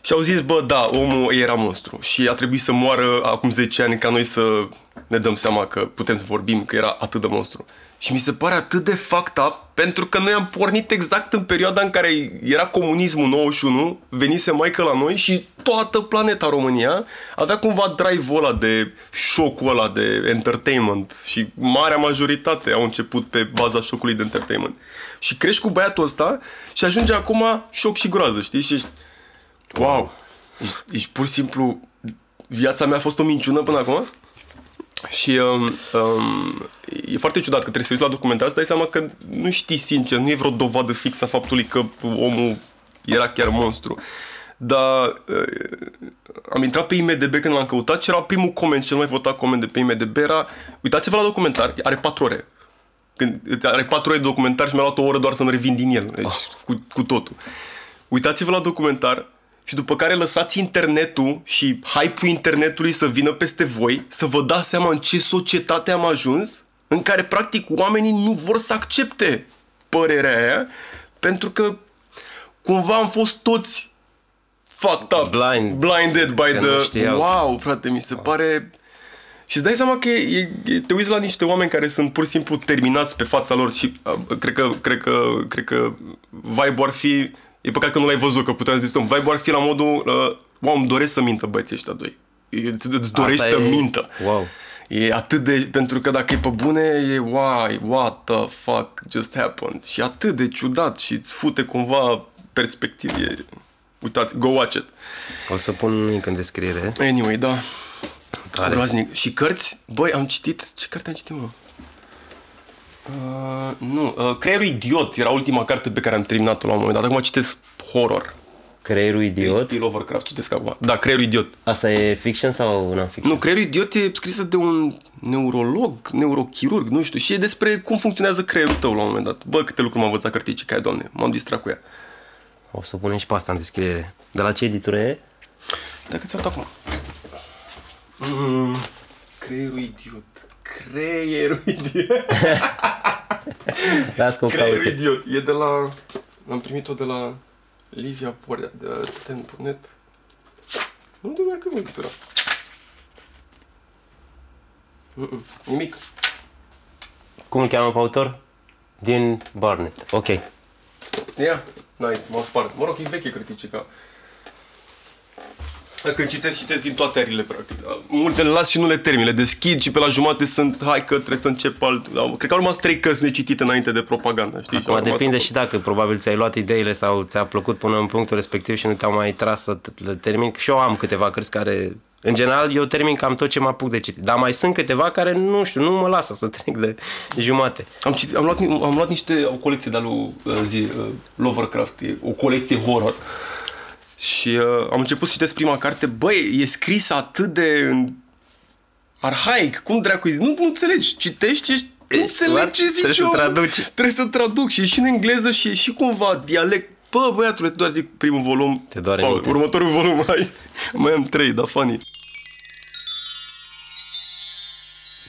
și au zis, bă, da, omul era monstru și a trebuit să moară acum 10 ani ca noi să ne dăm seama că putem să vorbim că era atât de monstru. Și mi se pare atât de fucked up pentru că noi am pornit exact în perioada în care era comunismul 91, venise Michael la noi și toată planeta România avea cumva drive-ul ăla de șocul ăla de entertainment și marea majoritate au început pe baza șocului de entertainment. Și crești cu băiatul ăsta și ajunge acum șoc și groază, știi? Și ești, Wow! Ești, ești pur și simplu... Viața mea a fost o minciună până acum? Și um, um, e foarte ciudat că trebuie să uiți la documentar să dai seama că nu știi sincer, nu e vreo dovadă fixă a faptului că omul era chiar monstru. Dar uh, am intrat pe IMDB când l-am căutat și era primul coment, cel mai votat coment de pe IMDB era uitați-vă la documentar, are 4 ore. Când are 4 ore de documentar și mi-a luat o oră doar să-mi revin din el, deci cu, cu totul. Uitați-vă la documentar și după care lăsați internetul și hype-ul internetului să vină peste voi, să vă dați seama în ce societate am ajuns, în care practic oamenii nu vor să accepte părerea aia, pentru că cumva am fost toți fucked up, Blind. blinded by Că nu the... știau. Wow, frate, mi se pare... Și îți dai seama că e, e, te uiți la niște oameni care sunt pur și simplu terminați pe fața lor și uh, cred că, cred că, cred că vibe-ul ar fi, e păcat că nu l-ai văzut, că puteam să zic, vibe-ul ar fi la modul, uh, wow, îmi doresc să mintă băieții ăștia doi. Îți, îți dorești Asta să e- mintă. Wow. E atât de, pentru că dacă e pe bune, e why, what the fuck just happened. Și atât de ciudat și îți fute cumva perspectivă. E, uitați, go watch it. O să pun un link în descriere. Anyway, da. Tare. Groaznic. Și cărți? Băi, am citit... Ce carte am citit, mă? Uh, nu, uh, Creierul Idiot era ultima carte pe care am terminat-o la un moment dat. Acum citesc horror. Creierul idiot. P. Lovecraft, citesc acum. Da, Creierul Idiot. Asta e fiction sau non-fiction? Nu, Creierul Idiot e scrisă de un neurolog, neurochirurg, nu știu, și e despre cum funcționează creierul tău la un moment dat. Bă, câte lucruri m-am învățat cărtici, ca doamne, m-am distrat cu ea. O să punem și pe asta în descriere. De la ce editură e? Dacă ți-arăt acum. Mm, creierul Idiot. Creierul Idiot. Las că o Creierul caute. idiot. E de la... Am primit-o de la Livia Porea, de la Ten.net. Unde e că editura? Mm-mm, Nimic. Cum îl cheamă pe autor? Din Barnett. Ok. Ia, nice, m-am spart. Mă rog, e veche critică. Când citesc, citesc din toate erile, practic. Multe le las și nu le termin, le deschid și pe la jumate sunt, hai că trebuie să încep alt... Cred că au rămas trei cărți necitite înainte de propaganda, știi? Și au Acum rămas- depinde și dacă probabil ți-ai luat ideile sau ți-a plăcut până în punctul respectiv și nu te-au mai tras să t- le termin. Și eu am câteva cărți care, în general, eu termin cam tot ce mă apuc de citit. Dar mai sunt câteva care, nu știu, nu mă lasă să trec de jumate. Am, citit, am, luat, ni- am luat niște, o colecție de-a lui uh, zi, uh, Lovecraft, e o colecție horror. Și uh, am început să citesc prima carte, băi, e scris atât de în arhaic, cum dracu nu, nu înțelegi, citești și nu înțelegi ce zici Trebuie să eu. traduci. Trebuie să traduc și e și în engleză și e și cumva dialect. Bă, băiatule, doar zic primul volum. Te doare Paul, mintea. Următorul volum mai, mai am trei, dar funny.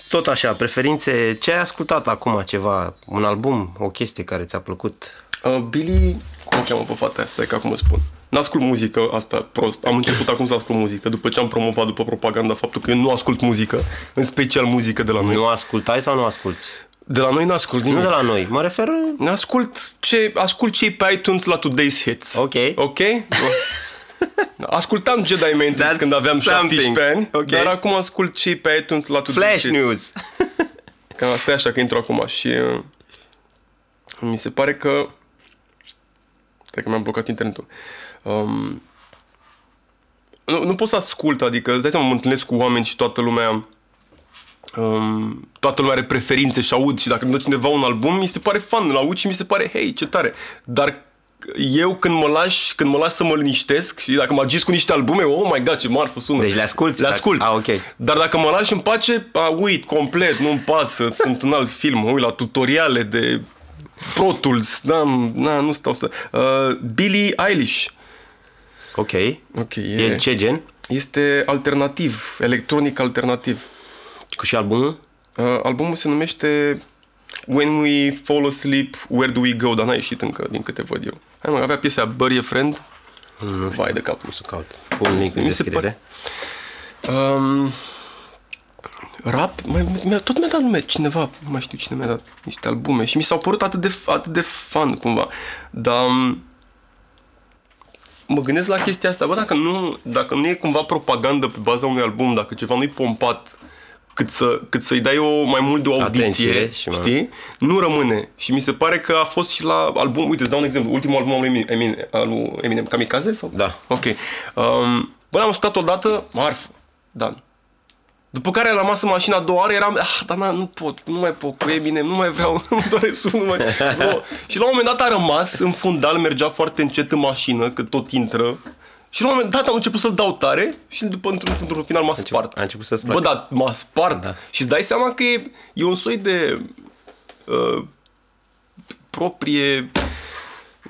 Tot așa, preferințe, ce ai ascultat acum ceva, un album, o chestie care ți-a plăcut? Uh, Billy, cum o cheamă pe fata asta, că acum o spun. N-ascult muzică asta prost. Am început acum să ascult muzică, după ce am promovat după propaganda faptul că eu nu ascult muzică, în special muzică de la noi. Nu ascultai sau nu asculti? De la noi n-ascult nimic. Nu de la noi, mă refer... Ascult ce, ascult cei pe iTunes la Today's Hits. Ok. Ok? Ascultam Jedi Maintenance That's când aveam something. 17 ani, Ok. dar acum ascult cei pe iTunes la Today's Flash Hits. News! Că asta e așa că intru acum și uh, mi se pare că cred că mi-am blocat internetul. Um, nu, nu pot să ascult, adică îți dai seama, mă întâlnesc cu oameni și toată lumea um, toată lumea are preferințe și aud și dacă îmi dă cineva un album, mi se pare fan, îl aud și mi se pare, hei, ce tare. Dar eu când mă lași, când mă las să mă liniștesc și dacă mă agis cu niște albume, oh my god, ce marfă sună. Deci le asculți? Le ascult. Ah, ok. Dar dacă mă lași în pace, a, uit complet, nu-mi pasă, sunt în alt film, mă uit la tutoriale de Pro Tools, da, na, nu stau să... Uh, Billie Eilish. Ok. Ok, e, E ce gen? este alternativ, electronic alternativ. Cu și albumul? Uh, albumul se numește When We Fall Asleep, Where Do We Go, dar n-a ieșit încă, din câte văd eu. Hai mă, avea piesa Bury a Friend. Nu Vai de capul. Să caut. Pun link în Mi se descriere. Um, rap, mai, mi-a, tot mi-a dat nume cineva, nu mai știu cine mi-a dat niște albume și mi s-au părut atât de, atât de fan cumva. Dar um, mă gândesc la chestia asta, bă, dacă nu, dacă nu e cumva propagandă pe baza unui album, dacă ceva nu-i pompat cât, să, cât să-i dai o, mai mult de o audiție, Atenție și mai- știi? Nu rămâne. Și mi se pare că a fost și la album, uite, îți dau un exemplu, ultimul album al lui Eminem, Eminem, al lui Eminem Kamikaze? Sau? Da. Ok. Um, bă, l-am ascultat odată, marfă, Dan. După care am rămas în mașina a doua oară, eram, ah, dar na, nu pot, nu mai pot cu Eminem, nu mai vreau, nu doare sun, nu mai... Bro. Și la un moment dat a rămas în fundal, mergea foarte încet în mașină, că tot intră. Și la un moment dat am început să-l dau tare și după, într-un, într-un final m-a spart. a început să-ți Bă, placă. dar m-a spart. Da. Și îți dai seama că e, e un soi de uh, proprie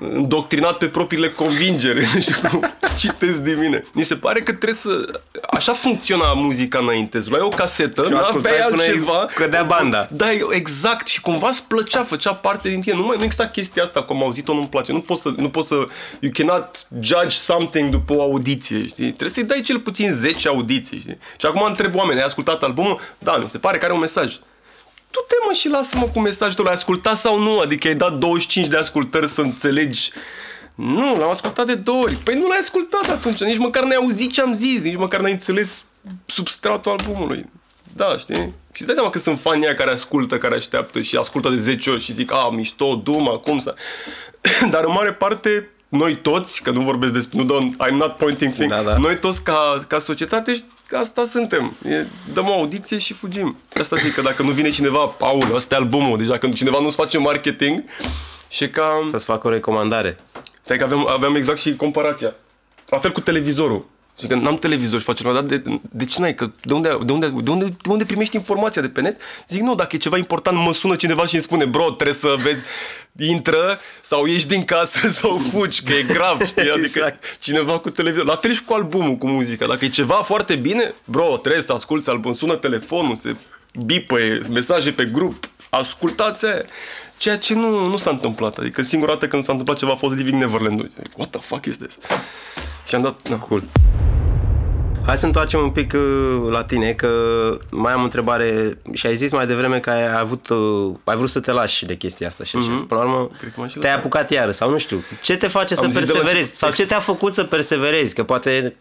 îndoctrinat pe propriile convingeri și cum citesc din mine. Mi se pare că trebuie să... Așa funcționa muzica înainte. Îți luai o casetă, Și o nu ascultai aveai până altceva. îi cădea banda. Da, eu- exact. Și cumva îți plăcea, făcea parte din tine. Nu mai nu exista chestia asta, cum am auzit-o, nu-mi place. Nu poți să... Nu poți să you cannot judge something după o audiție, știi? Trebuie să-i dai cel puțin 10 audiții, știi? Și acum întreb oameni, ai ascultat albumul? Da, mi se pare că are un mesaj. Tu te mă și lasă-mă cu mesajul tău, l-ai ascultat sau nu? Adică ai dat 25 de ascultări să înțelegi nu, l-am ascultat de două ori. Păi nu l-ai ascultat atunci, nici măcar n-ai auzit ce am zis, nici măcar n-ai înțeles substratul albumului. Da, știi? Și îți dai seama că sunt fanii aia care ascultă, care așteaptă și ascultă de 10 ori și zic, a, mișto, dum, acum să... Dar în mare parte, noi toți, că nu vorbesc despre, nu dăm, I'm not pointing finger, Da, da. noi toți ca, ca societate, asta suntem. E, dăm o audiție și fugim. De Asta zic că dacă nu vine cineva, Paul, ăsta e albumul, deci dacă cineva nu-ți face marketing, și e ca... Să-ți fac o recomandare. Stai că aveam, aveam exact și comparația. La fel cu televizorul. Și că n-am televizor și face ceva, dar de, de ce n-ai? Că de unde, de, unde, de, unde, de unde primești informația de pe net? Zic, nu, dacă e ceva important, mă sună cineva și îmi spune, bro, trebuie să vezi, intră sau ieși din casă sau fugi, că e grav, știi? Adică Exact. cineva cu televizor. La fel și cu albumul, cu muzica. Dacă e ceva foarte bine, bro, trebuie să asculti album. Sună telefonul, se bipă, mesaje pe grup, ascultați aia. Ceea ce nu, nu s-a întâmplat. Adică singura dată când s-a întâmplat ceva a fost Living Neverland. What the fuck is this? Și am dat... Na. Cool. Hai să întoarcem un pic uh, la tine, că mai am o întrebare și ai zis mai devreme că ai avut, uh, ai vrut să te lași de chestia asta și așa. Până la urmă, Mhm. Cred că m-am și te-ai lăsat. apucat iară sau nu știu. Ce te face să Am zis de la perseverezi? început. Sau ce te-a făcut să perseverezi? Că poate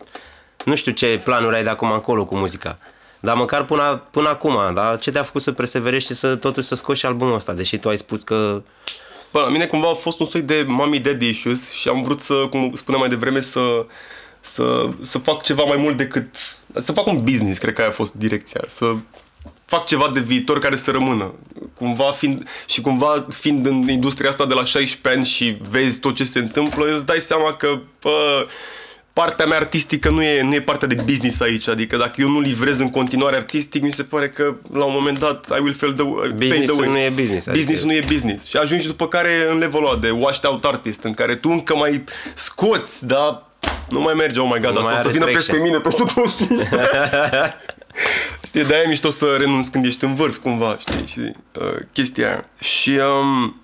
Nu știu ce planuri ai de acum încolo cu muzica. Dar măcar până, până acum, da? ce te-a făcut să perseverești și să totuși să scoți și albumul ăsta, deși tu ai spus că Bă, la mine cumva a fost un soi de mommy daddy issues și am vrut să, cum spuneam mai devreme, să, să, să fac ceva mai mult decât... Să fac un business, cred că aia a fost direcția. Să fac ceva de viitor care să rămână. Cumva fiind, și cumva fiind în industria asta de la 16 ani și vezi tot ce se întâmplă, îți dai seama că bă, partea mea artistică nu e, nu e partea de business aici. Adică dacă eu nu livrez în continuare artistic, mi se pare că la un moment dat I will fail the, pay the Business-ul way. nu e business, adică- Business nu e business. Și ajungi după care în levelul ăla de washed out artist, în care tu încă mai scoți, dar nu mai merge, oh my god, Nu asta mai o să are vină traction. peste mine peste 25 de ani. Știi, de-aia e mișto să renunți când ești în vârf, cumva, știi, și uh, chestia aia. Și um,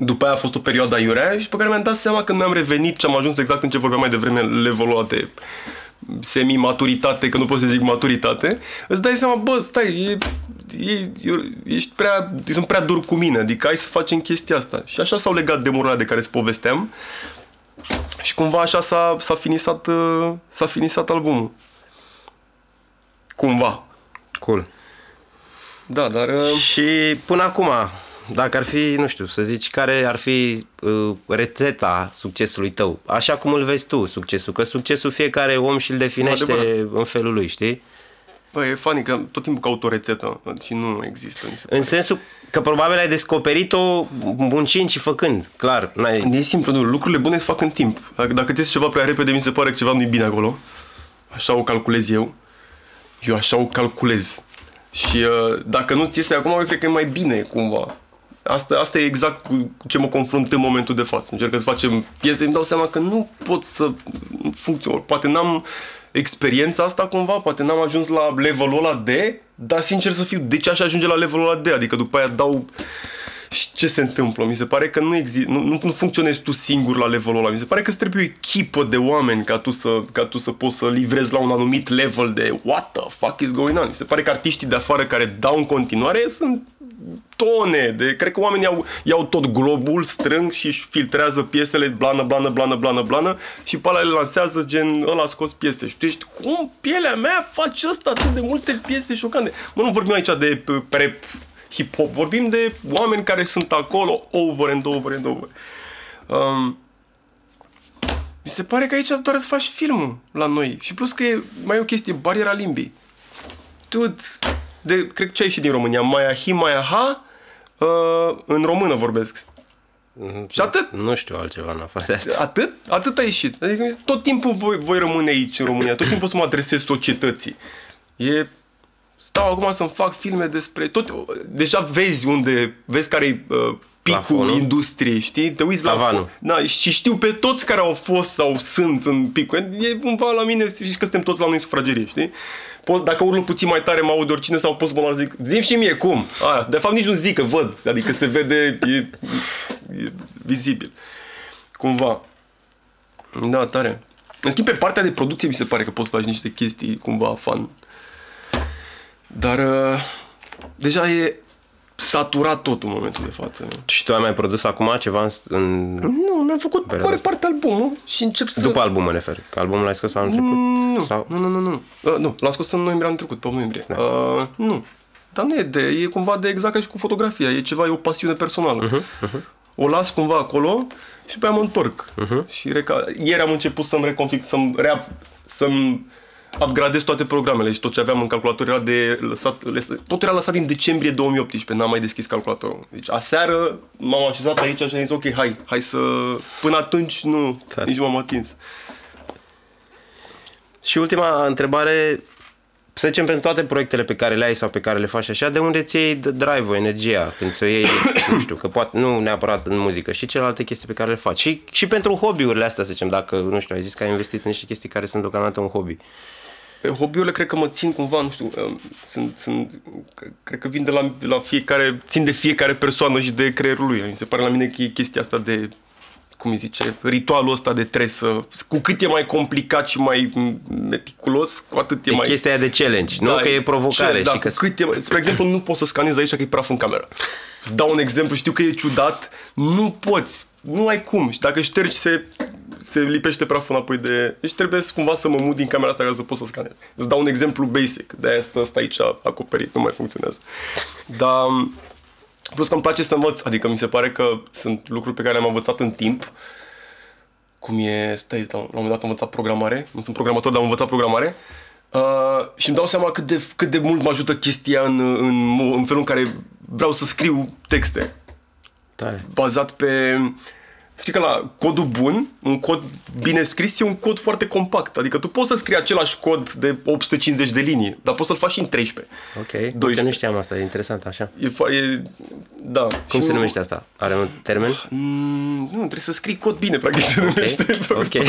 după aia a fost o perioadă aiurea și pe care mi-am dat seama când mi-am revenit și am ajuns exact în ce vorbeam mai devreme, levelul ăla de semi-maturitate, că nu pot să zic maturitate, îți dai seama, bă, stai, e, e, eu, ești prea, sunt prea dur cu mine, adică hai să facem chestia asta. Și așa s-au legat de de care îți povesteam și cumva așa s-a, s-a, finisat, uh, s-a finisat albumul. Cumva. cool. Da, dar... uh, Și până acum, dacă ar fi, nu știu, să zici, care ar fi uh, rețeta succesului tău? Așa cum îl vezi tu, succesul. Că succesul fiecare om și-l definește Adevărat. în felul lui, știi? Bă, e funny că tot timpul caut o rețetă și nu există. Mi se pare. În sensul că probabil ai descoperit-o muncind și făcând, clar. N-ai... E simplu, nu, lucrurile bune se fac în timp. Dacă, dacă ți ceva prea repede, mi se pare că ceva nu e bine acolo. Așa o calculez eu. Eu așa o calculez. Și uh, dacă nu ți iese acum, eu cred că e mai bine, cumva. Asta, asta e exact cu cu ce mă confrunt în momentul de față. Încerc să facem piese, îmi dau seama că nu pot să funcționez. Poate n-am experiența asta cumva, poate n-am ajuns la levelul ăla de, dar sincer să fiu, de ce aș ajunge la levelul ăla de? Adică după aia dau și ce se întâmplă? Mi se pare că nu, exi- nu, nu, nu funcționezi tu singur la levelul ăla. Mi se pare că îți trebuie o echipă de oameni ca tu, să, ca tu să poți să livrezi la un anumit level de what the fuck is going on. Mi se pare că artiștii de afară care dau în continuare sunt tone de... Cred că oamenii iau, iau tot globul, strâng și își filtrează piesele blană, blană, blană, blană, blană și pe alea le lansează gen ăla a scos piese. Și tu ești, cum pielea mea face ăsta atât de multe piese șocante? Mă, nu vorbim aici de p- prep hip-hop, vorbim de oameni care sunt acolo over and over and over. Um, mi se pare că aici doar să faci filmul la noi. Și plus că e mai e o chestie, bariera limbii. Dude, de, cred că ce ai ieșit din România? Maia hi, maia ha, uh, în română vorbesc. Și atât. Nu știu altceva în afară de asta. Atât? Atât a ieșit. Adică tot timpul voi, voi rămâne aici în România, tot timpul să mă adresez societății. E... Stau acum să-mi fac filme despre... Tot, deja vezi unde... Vezi care e uh, picul Plafonul. industriei, știi? Te uiți la... Tavanul. Da, și știu pe toți care au fost sau sunt în picul. E cumva la mine, știi că suntem toți la noi în sufragerie, știi? Pot, dacă urlu puțin mai tare, mă aud oricine sau pot să mă las zic, zi și mie cum. Aia, de fapt nici nu zic că văd, adică se vede, e, e vizibil. Cumva. Da, tare. În schimb, pe partea de producție mi se pare că poți face niște chestii cumva fan. Dar uh, deja e saturat tot în momentul de față. Și tu ai mai produs acum ceva în, în Nu, mi-am făcut Perioada mare asta. parte albumul și încep să... după album mă refer. Că albumul l-ai scos anul trecut? Nu, Sau... nu, nu, nu, nu. Uh, nu, l-am scos în noiembrie anul trecut, pe 8 noiembrie. Da. Uh, nu. Dar nu e de, e cumva de exact ca și cu fotografia. E ceva, e o pasiune personală. Uh-huh, uh-huh. O las cumva acolo și după aia mă întorc. Uh-huh. Și reca... Ieri am început să-mi reconfig, să-mi, rea... să-mi upgradez toate programele și tot ce aveam în calculator era de lăsat, lăsat, tot era lăsat din decembrie 2018, n-am mai deschis calculatorul. Deci aseară m-am așezat aici și am zis ok, hai, hai să... Până atunci nu, Tare. nici m-am atins. Și ultima întrebare, să zicem pentru toate proiectele pe care le ai sau pe care le faci așa, de unde ți iei d- drive-ul, energia, când ți-o iei, nu știu, că poate nu neapărat în muzică, și celelalte chestii pe care le faci. Și, și pentru hobby-urile astea, să zicem, dacă, nu știu, ai zis că ai investit în niște chestii care sunt deocamdată un hobby. Hobby-urile cred că mă țin cumva, nu știu, um, sunt, sunt, cre- cred că vin de la, de la fiecare, țin de fiecare persoană și de creierul lui. Mi se pare la mine că e chestia asta de, cum îi zice, ritualul ăsta de trebuie să, cu cât e mai complicat și mai meticulos, cu atât e, E mai... chestia aia de challenge, nu că e provocare. Ce, da, și că... cât e, mai- spre exemplu, nu poți să scanezi aici că e praf în cameră. Îți dau un exemplu, știu că e ciudat, nu poți, nu ai cum. Și dacă ștergi, se, se lipește praful înapoi de... Deci trebuie să, cumva să mă mut din camera asta ca să pot să scanez. Îți dau un exemplu basic, de-aia stă, stă aici acoperit, nu mai funcționează. Dar plus că îmi place să învăț, adică mi se pare că sunt lucruri pe care le-am învățat în timp, cum e, stai, la un moment dat am învățat programare, nu sunt programator, dar am învățat programare, uh, și îmi dau seama cât de, cât de mult mă ajută chestia în, în, în felul în care vreau să scriu texte Tare. bazat pe... Știi că la codul bun, un cod bine scris e un cod foarte compact. Adică tu poți să scrii același cod de 850 de linii, dar poți să-l faci și în 13. Ok, 12. Uite, nu știam asta, e interesant așa. E, fo- e da. Cum Și se nu- numește asta? Are un termen? Mm, nu, trebuie să scrii cod bine, practic se numește. Ok.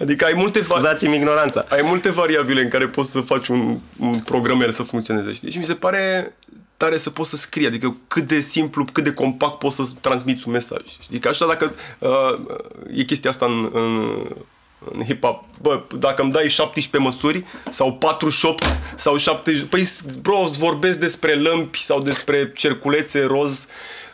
Adică ai multe, va- Scuzați-mi ignoranța. ai multe variabile în care poți să faci un, un programer să funcționeze, știi? Și mi se pare tare să poți să scrii, adică cât de simplu, cât de compact poți să transmiți un mesaj. Știi? Că așa dacă uh, e chestia asta în, în, în hip-hop, bă, dacă îmi dai 17 măsuri sau 48 sau 70, păi bro, îți vorbesc despre lămpi sau despre cerculețe roz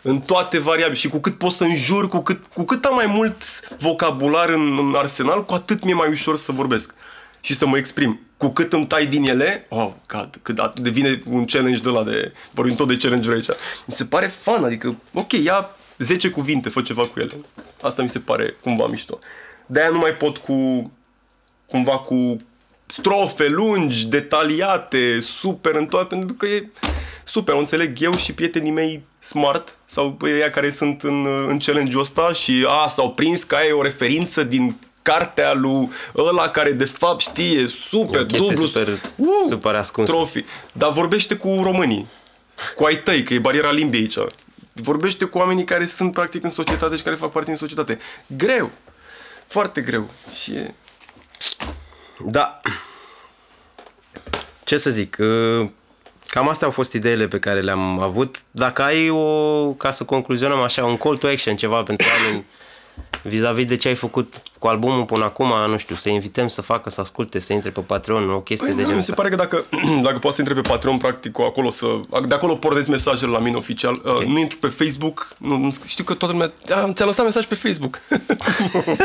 în toate variabile și cu cât pot să înjur, cu cât, cu cât am mai mult vocabular în, în arsenal, cu atât mi-e mai ușor să vorbesc și să mă exprim. Cu cât îmi tai din ele, oh, God, cât at- devine un challenge de la de... Vorbim tot de challenge-uri aici. Mi se pare fan, adică, ok, ia 10 cuvinte, fă ceva cu ele. Asta mi se pare cumva mișto. De-aia nu mai pot cu, cumva cu strofe lungi, detaliate, super în toate, pentru că e super, o înțeleg eu și prietenii mei smart sau ăia care sunt în, în challenge-ul ăsta și a, s-au prins că aia e o referință din cartea lui ăla care de fapt știe super, E o chestie dublu, super- super ascunsă. Trofi. Dar vorbește cu românii, cu ai tăi, că e bariera limbii aici. Vorbește cu oamenii care sunt practic în societate și care fac parte din societate. Greu. Foarte greu. Și e... Da. Ce să zic, uh, cam astea au fost ideile pe care le-am avut. Dacă ai o, ca să concluzionăm așa, un call to action, ceva pentru oameni vis-a-vis de ce ai făcut cu albumul până acum, nu știu, să invităm să facă, să asculte, să intre pe Patreon, o chestie Păi, de nu, genul mi se ăsta. pare că dacă, dacă poți să intre pe Patreon, practic, acolo să, de acolo pornesc mesajele la mine oficial. Okay. Nu intru pe Facebook. Nu, nu, știu că toată lumea... A, ți-a lăsat mesaj pe Facebook.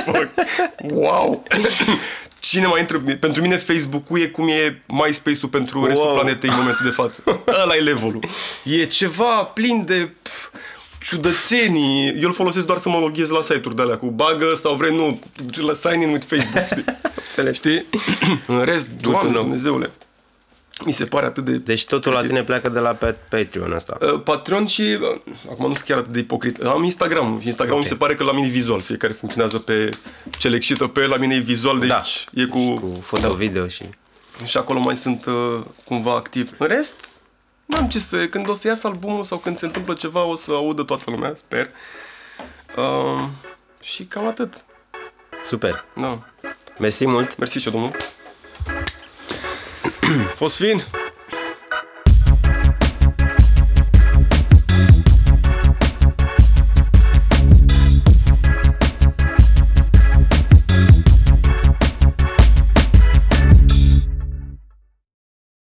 Fuck. wow! Cine mai intră? Pentru mine Facebook-ul e cum e MySpace-ul pentru restul Wow. planetei în momentul de față. Ăla e levelul. E ceva plin de pf, ciudățenii. Eu îl folosesc doar să mă loghez la site-uri de alea cu bagă sau vrei, nu, la sign in with Facebook, știi? Înțeleg. Știi? În rest, Doamne, know. Dumnezeule, mi se pare atât de... Deci totul la tine pleacă de la pe Patreon ăsta. Uh, Patreon și, uh, acum nu sunt chiar atât de ipocrit, am Instagram și Instagram Ok. mi se pare că la mine e vizual, fiecare funcționează pe ce le excită pe el, la mine e vizual, deci Da. e cu... Cu foto-video și... Și acolo mai sunt uh, cumva activ. În rest, nu am ce să... Când o să iasă albumul sau când se întâmplă ceva, o să audă toată lumea, sper. Uh, și cam atât. Super. Da. Mersi mult. Mersi și eu, domnul. Fost fin!